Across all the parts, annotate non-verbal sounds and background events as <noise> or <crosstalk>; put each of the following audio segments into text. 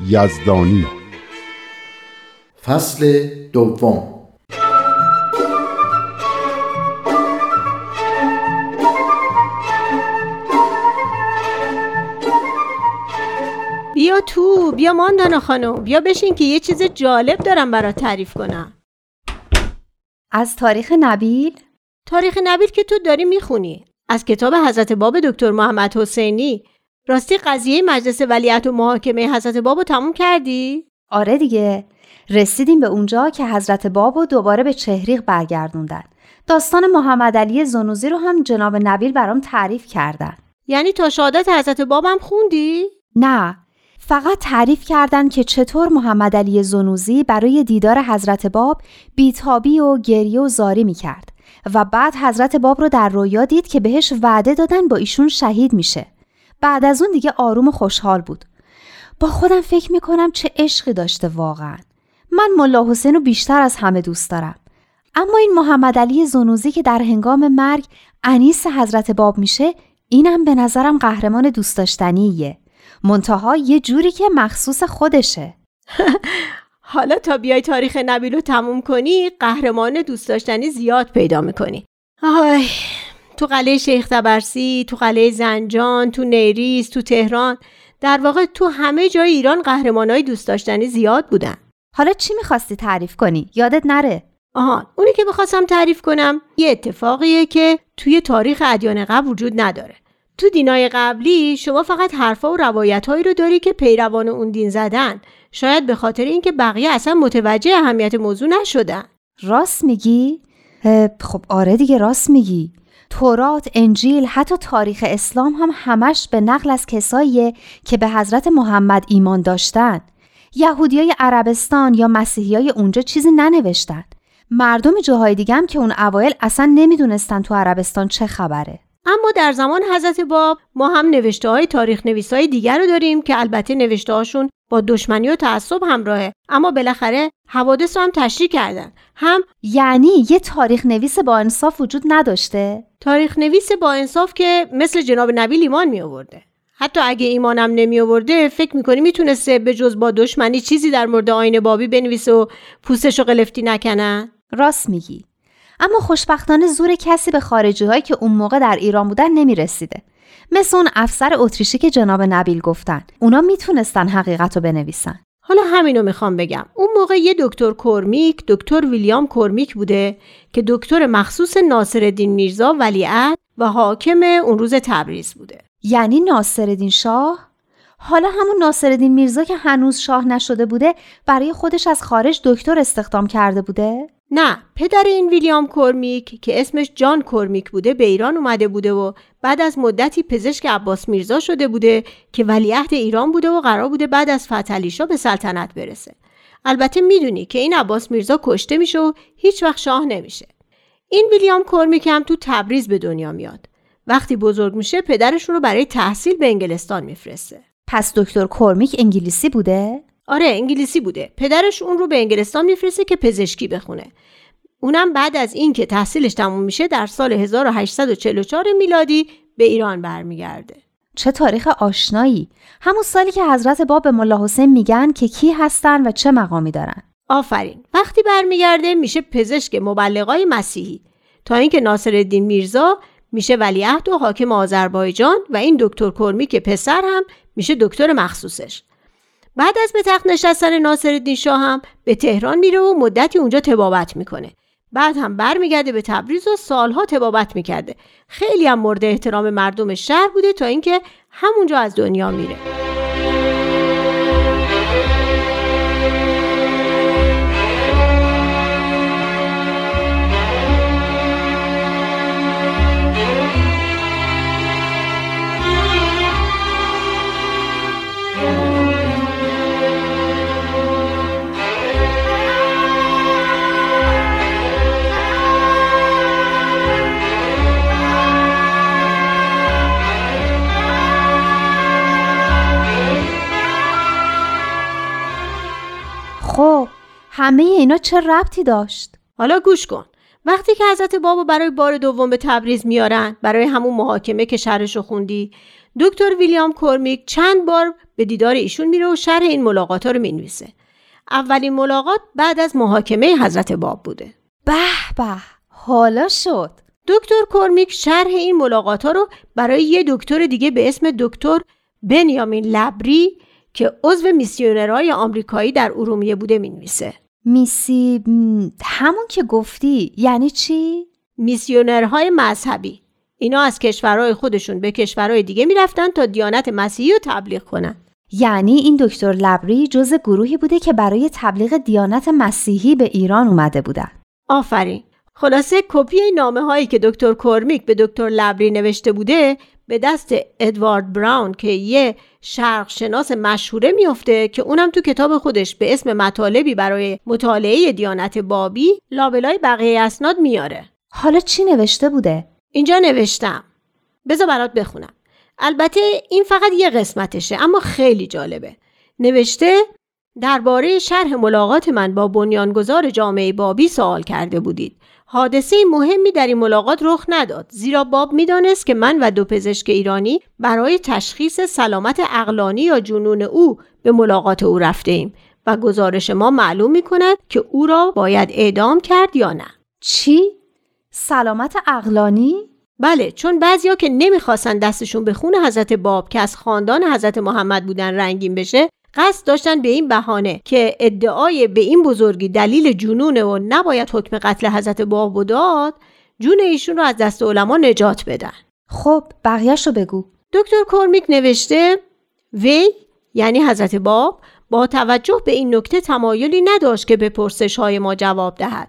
یزدانی. فصل دوم. بیا تو بیا ماندانا خانم. بیا بشین که یه چیز جالب دارم برات تعریف کنم. از تاریخ نبیل؟ تاریخ نبیل که تو داری می‌خونی. از کتاب حضرت باب دکتر محمد حسینی. راستی قضیه مجلس ولیعت و محاکمه حضرت باب رو تموم کردی؟ آره دیگه رسیدیم به اونجا که حضرت باب رو دوباره به چهریق برگردوندن داستان محمد علی زنوزی رو هم جناب نبیل برام تعریف کردن یعنی تا شهادت حضرت بابم خوندی؟ نه فقط تعریف کردن که چطور محمد علی زنوزی برای دیدار حضرت باب بیتابی و گریه و زاری می کرد و بعد حضرت باب رو در رویا دید که بهش وعده دادن با ایشون شهید میشه. بعد از اون دیگه آروم و خوشحال بود. با خودم فکر می‌کنم چه عشقی داشته واقعا. من ملا حسین رو بیشتر از همه دوست دارم. اما این محمد علی زنوزی که در هنگام مرگ انیس حضرت باب میشه اینم به نظرم قهرمان دوست داشتنیه. منتها یه جوری که مخصوص خودشه. <laughs> حالا تا بیای تاریخ نبیل رو تموم کنی قهرمان دوست داشتنی زیاد پیدا می‌کنی آی تو قلعه شیخ تبرسی تو قلعه زنجان تو نیریز تو تهران در واقع تو همه جای ایران قهرمانای دوست داشتنی زیاد بودن. حالا چی می‌خواستی تعریف کنی؟ یادت نره. آها اونی که می‌خواستم تعریف کنم یه اتفاقیه که توی تاریخ ادیان قبل وجود نداره. تو دینای قبلی شما فقط حرفا و روایتهایی رو داری که پیروان اون دین زدن. شاید به خاطر اینکه بقیه اصلا متوجه اهمیت موضوع نشدن. راست میگی؟ خب آره دیگه راست میگی. تورات، انجیل، حتی تاریخ اسلام هم همش به نقل از کساییه که به حضرت محمد ایمان داشتن. یهودیای عربستان یا مسیحیای اونجا چیزی ننوشتن. مردم جاهای دیگه هم که اون اوایل اصلا نمی‌دونستن تو عربستان چه خبره. اما در زمان حضرت باب ما هم نوشته های تاریخ نویس های دیگر رو داریم که البته نوشته هاشون با دشمنی و تعصب همراهه. اما بالاخره حوادث رو هم تشریح کردن. هم یعنی یه تاریخ نویس با انصاف وجود نداشته؟ تاریخ نویس با انصاف که مثل جناب نبیل ایمان می آورده حتی اگه ایمانم نمی آورده فکر می‌کنی می‌تونسته به جز با دشمنی چیزی در مورد آین بابی بنویسه و پوستش رو قلفتی نکنن راست میگی. اما خوشبختانه زور کسی به خارجی هایی که اون موقع در ایران بودن نمی رسیده. مثل اون افسر اتریشی که جناب نبیل گفتن. اونا می‌تونستن حقیقت رو بنویسن. حالا همینو می‌خوام بگم. اون موقع یه دکتر کورمیک، دکتر ویلیام کورمیک بوده که دکتر مخصوص ناصرالدین میرزا ولیعت و حاکم اون روز تبریز بوده. یعنی ناصرالدین شاه حالا همون ناصرالدین میرزا که هنوز شاه نشده بوده برای خودش از خارج دکتر استخدام کرده بوده؟ نه پدر این ویلیام کورمیک که اسمش جان کورمیک بوده به ایران اومده بوده و بعد از مدتی پزشک عباس میرزا شده بوده که ولیعهد ایران بوده و قرار بوده بعد از فتلیشا به سلطنت برسه. البته می‌دونی که این عباس میرزا کشته میشه و هیچ وقت شاه نمیشه. این ویلیام کورمیک هم تو تبریز به دنیا میاد. وقتی بزرگ میشه پدرشون رو برای تحصیل به انگلستان میفرسته. پس دکتر کورمیک انگلیسی بوده؟ آره انگلیسی بوده. پدرش اون رو به انگلستان میفرسته که پزشکی بخونه. اونم بعد از اینکه تحصیلش تموم میشه در سال 1844 میلادی به ایران برمیگرده. چه تاریخ آشنایی. همون سالی که حضرت باب به ملا حسین میگن که کی هستن و چه مقامی دارن. آفرین. وقتی برمیگرده میشه پزشک مبلغای مسیحی. تا اینکه ناصرالدین میرزا میشه ولیعهد و حاکم آذربایجان و این دکتر کرمیک پسر هم میشه دکتر مخصوصش. بعد از به تخت نشستن ناصرالدین شاه هم به تهران میره و مدتی اونجا تبابت می‌کنه. بعد هم برمیگرده به تبریز و سالها تبابت می‌کرده. خیلی هم مورد احترام مردم شهر بوده تا اینکه همونجا از دنیا میره. اینا چه ربطی داشت؟ حالا گوش کن. وقتی که حضرت بابا برای بار دوم به تبریز میارن برای همون محاکمه که شرحشو خوندی دکتر ویلیام کورمیک چند بار به دیدار ایشون میره و شرح این ملاقات ها رو می‌نویسه. اولین ملاقات بعد از محاکمه حضرت باب بوده. به به حالا شد. دکتر کورمیک شرح این ملاقات ها رو برای یه دکتر دیگه به اسم دکتر بنیامین لبری که عضو میسیونرهای آمریکایی در ارومیه بوده می‌نویسه. میسی همون که گفتی یعنی چی؟ میسیونرهای مذهبی. اینا از کشورهای خودشون به کشورهای دیگه می‌رفتن تا دیانت مسیحی رو تبلیغ کنن. یعنی این دکتر لبری جز گروهی بوده که برای تبلیغ دیانت مسیحی به ایران اومده بودن. آفرین. خلاصه کپی نامه هایی که دکتر کورمیک به دکتر لبری نوشته بوده به دست ادوارد براون که یه شرق شناس مشهوره میفته که اونم تو کتاب خودش به اسم مطالبی برای مطالعه دیانت بابی لابلای بقیه اسناد میاره. حالا چی نوشته بوده؟ اینجا نوشتم. بذار برات بخونم. البته این فقط یه قسمتشه اما خیلی جالبه. نوشته درباره شرح ملاقات من با بنیانگذار جامعه بابی سوال کرده بودید. حادثه مهمی در این ملاقات رخ نداد زیرا باب می‌دانست که من و دو پزشک ایرانی برای تشخیص سلامت اقلانی یا جنون او به ملاقات او رفته ایم و گزارش ما معلوم می کند که او را باید اعدام کرد یا نه چی؟ سلامت اقلانی؟ بله چون بعضیا که نمی‌خواستن دستشون به خون حضرت باب که از خاندان حضرت محمد بودن رنگین بشه قصد داشتن به این بهانه که ادعای به این بزرگی دلیل جنونه و نباید حکم قتل حضرت باب داد جون ایشون رو از دست علما نجات بدن. خب بقیهش رو بگو. دکتر کورمیک نوشته وی یعنی حضرت باب با توجه به این نکته تمایلی نداشت که به پرسش های ما جواب دهد.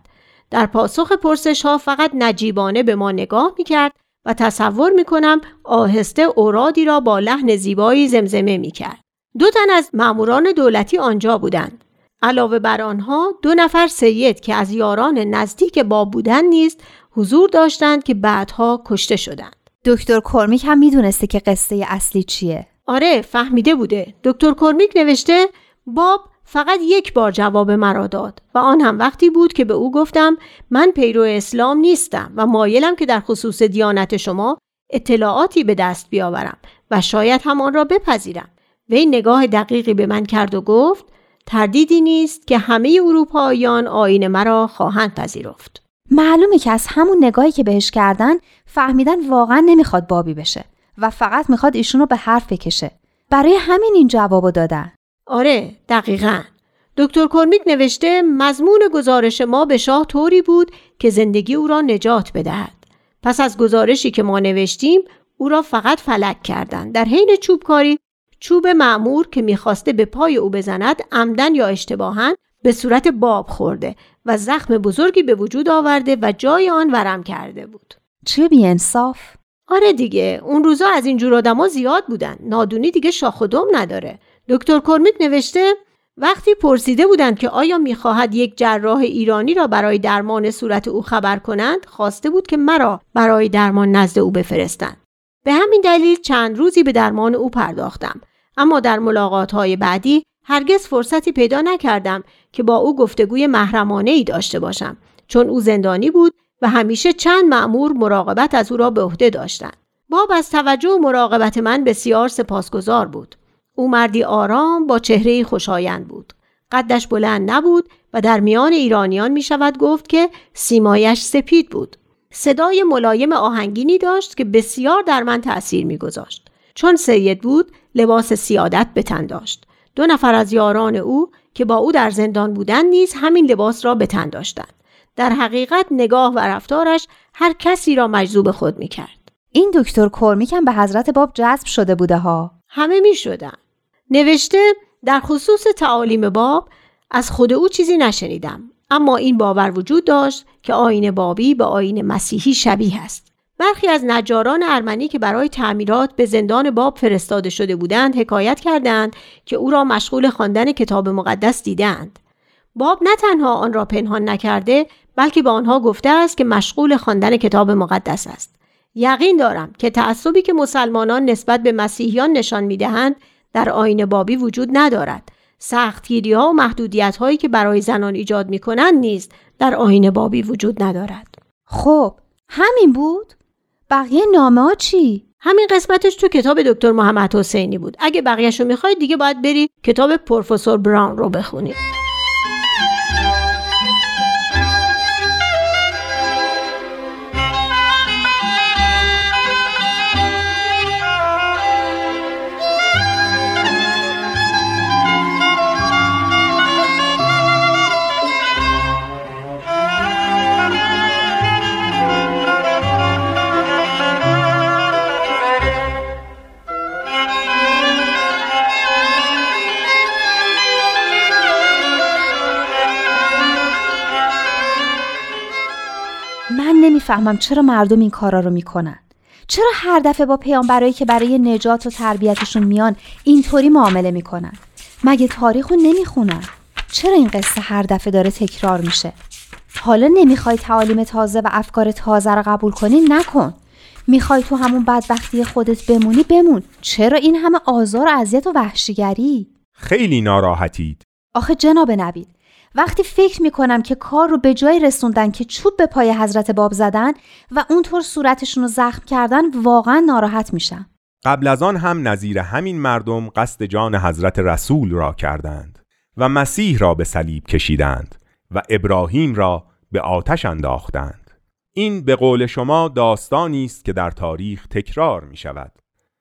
در پاسخ پرسش ها فقط نجیبانه به ما نگاه می کرد و تصور می کنم آهسته اورادی را با لحن زیبایی زمزمه می کرد. دو تن از ماموران دولتی آنجا بودند. علاوه بر آنها دو نفر سید که از یاران نزدیک با بودن نیست حضور داشتند که بعدها کشته شدند. دکتر کرمیک هم می‌دونسته که قصه اصلی چیه. آره فهمیده بوده. دکتر کرمیک نوشته باب فقط یک بار جواب مرا داد و آن هم وقتی بود که به او گفتم من پیرو اسلام نیستم و مایلم که در خصوص دیانت شما اطلاعاتی به دست بیاورم و شاید هم آن را بپذیرم. وی نگاه دقیقی به من کرد و گفت تردیدی نیست که همه اروپاییان آین مرا خواهند پذیرفت. معلومه که از همون نگاهی که بهش کردن فهمیدن واقعا نمی‌خواد بابی بشه و فقط می‌خواد ایشونو به حرف بکشه. برای همین این جوابو دادن. آره دقیقا. دکتر کرمیک نوشته مضمون گزارش ما به شاه طوری بود که زندگی او را نجات بدهد. پس از گزارشی که ما نوشتیم او را فقط فلک کردند. در حین چوبکاری چوب معمور که می‌خواسته به پای او بزند عمدن یا اشتباهن به صورت باب خورده و زخم بزرگی به وجود آورده و جای آن ورم کرده بود. چه بیانصاف؟ آره دیگه اون روزا از این جور آدما زیاد بودن. نادونی دیگه شاخ و دم نداره. دکتر کرمیک نوشته وقتی پرسیده بودند که آیا می‌خواهد یک جراح ایرانی را برای درمان صورت او خبر کنند خواسته بود که مرا برای درمان نزد او بفرستند به همین دلیل چند روزی به درمان او پرداختم اما در ملاقات های بعدی هرگز فرصتی پیدا نکردم که با او گفتگوی محرمانه ای داشته باشم چون او زندانی بود و همیشه چند مأمور مراقبت از او را به عهده داشتند. باب از توجه و مراقبت من بسیار سپاسگزار بود. او مردی آرام با چهره خوشایند بود. قدش بلند نبود و در میان ایرانیان می شود گفت که سیمایش سپید بود. صدای ملایم آهنگینی داشت که بسیار در من تأثیر میگذاشت چون سید بود لباس سیادت به تن داشت. دو نفر از یاران او که با او در زندان بودند نیز همین لباس را به تن داشتند. در حقیقت نگاه و رفتارش هر کسی را مجذوب خود می‌کرد. این دکتر کرمیکم به حضرت باب جذب شده بوده ها. همه می شدن. نوشته در خصوص تعالیم باب از خود او چیزی نشنیدم. اما این باور وجود داشت که آین بابی به آین مسیحی شبیه است. برخی از نجاران ارمنی که برای تعمیرات به زندان باب فرستاده شده بودند حکایت کردند که او را مشغول خواندن کتاب مقدس دیدند. باب نه تنها آن را پنهان نکرده بلکه به آنها گفته است که مشغول خواندن کتاب مقدس است. یقین دارم که تعصبی که مسلمانان نسبت به مسیحیان نشان می‌دهند در آین بابی وجود ندارد. سختگیری ها و محدودیت هایی که برای زنان ایجاد می کنند نیز در آین بابی وجود ندارد. خب همین بود؟ بقیه نامه ها چی؟ همین قسمتش تو کتاب دکتر محمد حسینی بود. اگه بقیهش رو می‌خواید دیگه باید بری کتاب پروفسور براون رو بخونید نمی‌فهمم چرا مردم این کارا رو می‌کنن. چرا هر دفعه با پیامبرایی که برای نجات و تربیتشون میان اینطوری معامله می‌کنن؟ مگه تاریخ رو نمی‌خونن؟ چرا این قصه هر دفعه داره تکرار میشه؟ حالا نمی‌خوای تعالیم تازه و افکار تازه رو قبول کنی؟ نکن. می‌خوای تو همون بدبختی خودت بمونی؟ بمون. چرا این همه آزار و اذیت و وحشیگری؟ خیلی ناراحتید. آخه جناب نبید وقتی فکر می‌کنم که کار رو به جای رسوندن که چوب به پای حضرت باب زدن و اونطور صورتشون رو زخم کردن واقعا ناراحت میشم. قبل از آن هم نظیر همین مردم قصد جان حضرت رسول را کردند و مسیح را به صلیب کشیدند و ابراهیم را به آتش انداختند. این به قول شما داستانی است که در تاریخ تکرار می شود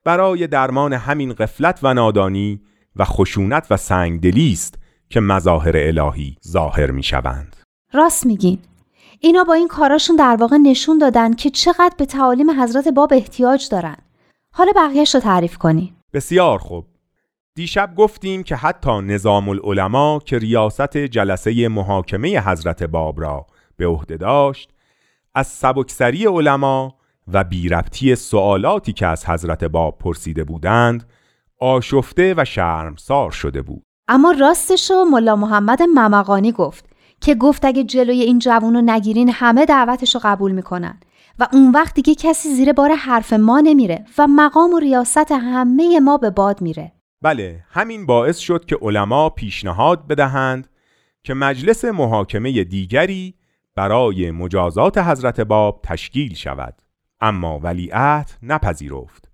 برای درمان همین قفلت و نادانی و خشونت و سنگدلی است که مظاهر الهی ظاهر می شوند. راست میگین. اینا با این کاراشون در واقع نشون دادن که چقدر به تعالیم حضرت باب احتیاج دارن. حالا بقیهش رو تعریف کنین. بسیار خوب. دیشب گفتیم که حتی نظام العلماء که ریاست جلسه محاکمه حضرت باب را به عهده داشت از سبکسری علما و بیربطی سوالاتی که از حضرت باب پرسیده بودند آشفته و شرمسار شده بود. اما راستشو ملا محمد ممقانی گفت که گفت اگه جلوی این جوون رو نگیرین همه دعوتش رو قبول می‌کنن. و اون وقت دیگه کسی زیر بار حرف ما نمیره و مقام و ریاست همه ما به باد میره. بله همین باعث شد که علما پیشنهاد بدهند که مجلس محاکمه دیگری برای مجازات حضرت باب تشکیل شود. اما ولیعهد نپذیرفت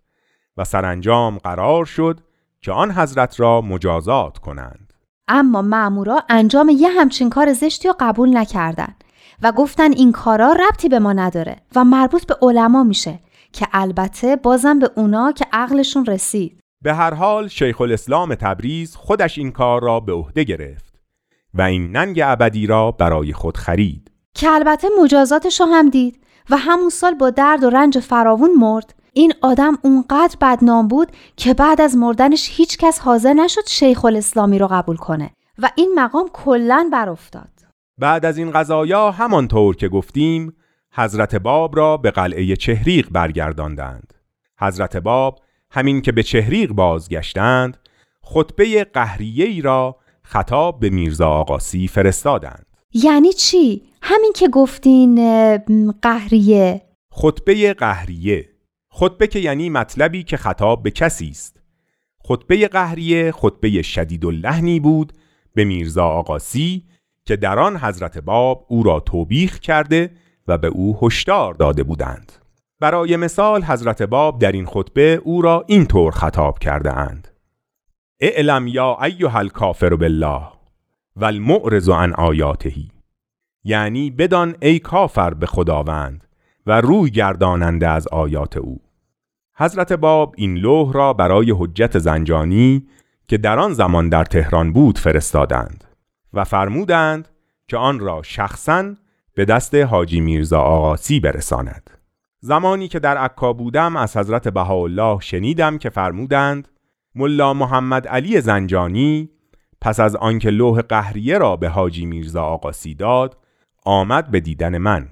و سرانجام قرار شد که آن حضرت را مجازات کنند. اما مامورا انجام یه همچین کار زشتی رو قبول نکردن و گفتن این کارا ربطی به ما نداره و مربوط به علما میشه که البته بازم به اونا که عقلشون رسید. به هر حال شیخ الاسلام تبریز خودش این کار را به عهده گرفت و این ننگ ابدی را برای خود خرید. که البته مجازاتش رو هم دید و همون سال با درد و رنج فراوون مرد این آدم اونقدر بدنام بود که بعد از مردنش هیچ کس حاضر نشد شیخ الاسلامی رو قبول کنه و این مقام کلا بر افتاد بعد از این قضایا همانطور که گفتیم حضرت باب را به قلعه چهریق برگرداندند. حضرت باب همین که به چهریق بازگشتند خطبه قهریه ای را خطاب به میرزا آقاسی فرستادند. یعنی چی؟ همین که گفتین قهریه. خطبه قهریه خطبه که یعنی مطلبی که خطاب به کسی است. خطبه قهریه خطبه شدید اللحنی بود به میرزا آقاسی که در آن حضرت باب او را توبیخ کرده و به او هشدار داده بودند. برای مثال حضرت باب در این خطبه او را اینطور خطاب کرده اند اعلم یا ایها الکافر بالله و عن آیاته. یعنی بدان ای کافر به خداوند و روی گرداننده از آیات او. حضرت باب این لوح را برای حجت زنجانی که در آن زمان در تهران بود فرستادند و فرمودند که آن را شخصا به دست حاجی میرزا آقاسی برساند. زمانی که در عکا بودم از حضرت بهاءالله شنیدم که فرمودند ملا محمد علی زنجانی پس از آنکه لوح قهریه را به حاجی میرزا آقاسی داد آمد به دیدن من.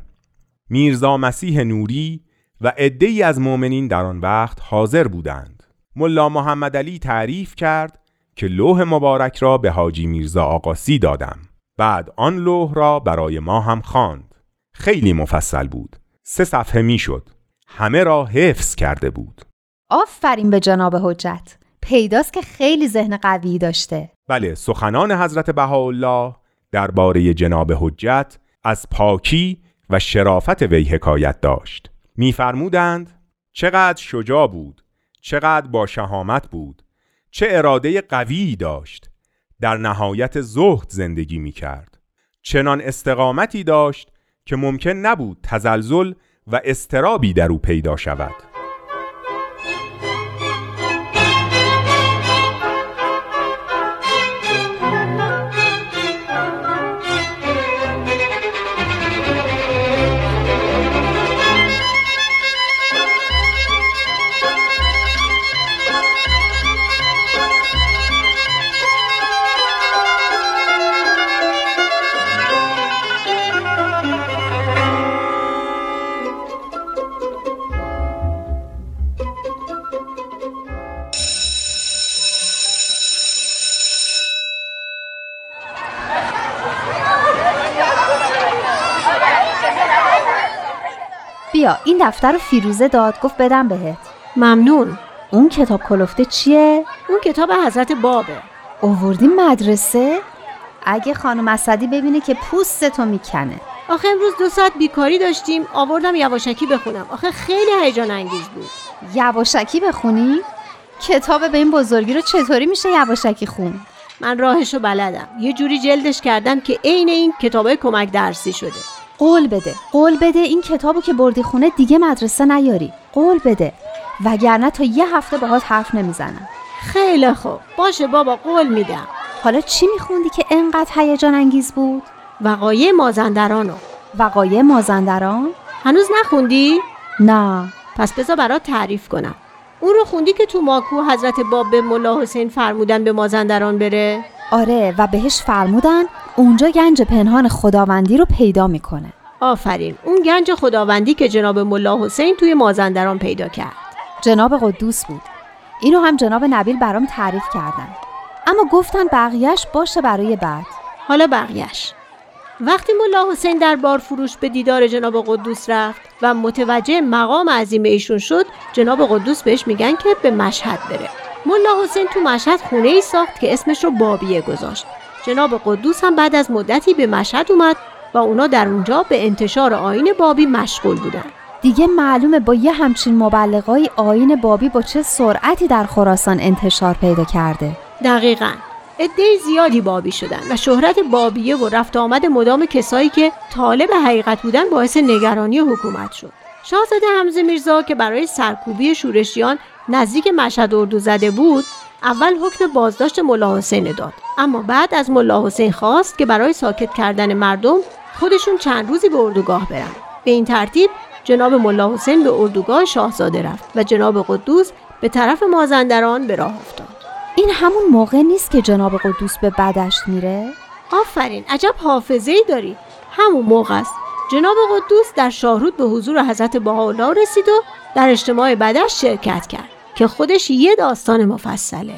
میرزا مسیح نوری و عدهای از مؤمنین در آن وقت حاضر بودند. ملا محمد علی تعریف کرد که لوح مبارک را به حاجی میرزا آقاسی دادم. بعد آن لوح را برای ما هم خواند. خیلی مفصل بود. سه صفحه می‌شد. همه را حفظ کرده بود. آفرین به جناب حجت. پیداست که خیلی ذهن قوی داشته. بله سخنان حضرت بهاءالله درباره جناب حجت از پاکی و شرافت وی حکایت داشت. میفرمودند چقدر شجاع بود چقدر با شهامت بود چه اراده قوی داشت در نهایت زهد زندگی می کرد چنان استقامتی داشت که ممکن نبود تزلزل و استرابی در او پیدا شود. دفتر رو فیروزه داد گفت بدم بهت ممنون اون کتاب کلفته چیه؟ اون کتاب حضرت بابه اووردی مدرسه؟ اگه خانم اسدی ببینه که پوستتو می‌کنه آخه امروز دو ساعت بیکاری داشتیم آوردم یواشکی بخونم آخه خیلی هیجان انگیز بود یواشکی بخونی؟ کتاب به این بزرگی رو چطوری میشه یواشکی خون؟ من راهشو بلدم یه جوری جلدش کردم که عین این کتابای کمک درسی شده قول بده. قول بده این کتابو که بردی خونه دیگه مدرسه نیاری. قول بده. وگرنه تا یه هفته باهات حرف نمی‌زنم. خیلی خوب. باشه بابا قول میدم. حالا چی میخوندی که انقدر هیجان انگیز بود؟ وقایع مازندرانو. وقایع مازندران؟ هنوز نخوندی؟ نه. پس بذار برات تعریف کنم. اون رو خوندی که تو ماکو حضرت باب به ملا حسین فرمودن به مازندران بره؟ آره و بهش فرمودن اونجا گنج پنهان خداوندی رو پیدا می‌کنه. آفرین اون گنج خداوندی که جناب ملا حسین توی مازندران پیدا کرد. جناب قدوس بود. اینو هم جناب نبیل برام تعریف کردن. اما گفتن بقیهش باشه برای بعد. حالا بقیهش وقتی ملا حسین در بار فروش به دیدار جناب قدوس رفت و متوجه مقام عظیم ایشون شد جناب قدوس بهش میگن که به مشهد بره. ملا حسین تو مشهد خونه ای ساخت که اسمش رو بابیه گذاشت. جناب قدوس هم بعد از مدتی به مشهد اومد و اونا در اونجا به انتشار آین بابی مشغول بودن. دیگه معلومه با یه همچین مبلغای آین بابی با چه سرعتی در خراسان انتشار پیدا کرده. دقیقا. عده زیادی بابی شدن و شهرت بابیه و رفت آمد مدام کسایی که طالب حقیقت بودن باعث نگرانی حکومت شد. شاهزاده حمزه میرزا که برای سرکوبی شورشیان نزدیک مشهد اردو زده بود اول حکم بازداشت ملا حسین داد. اما بعد از ملا حسین خواست که برای ساکت کردن مردم خودشون چند روزی به اردوگاه برن. به این ترتیب جناب ملا حسین به اردوگاه شاهزاده رفت و جناب قدوس به طرف مازندران به راه افتاد. این همون موقع نیست که جناب قدوس به بدشت میره؟ آفرین عجب حافظه ای داری. همون موقع است. جناب قدوس در شاهرود به حضور حضرت بهاءالله رسید و در اجتماع بدش شرکت کرد. که خودش یه داستان مفصله.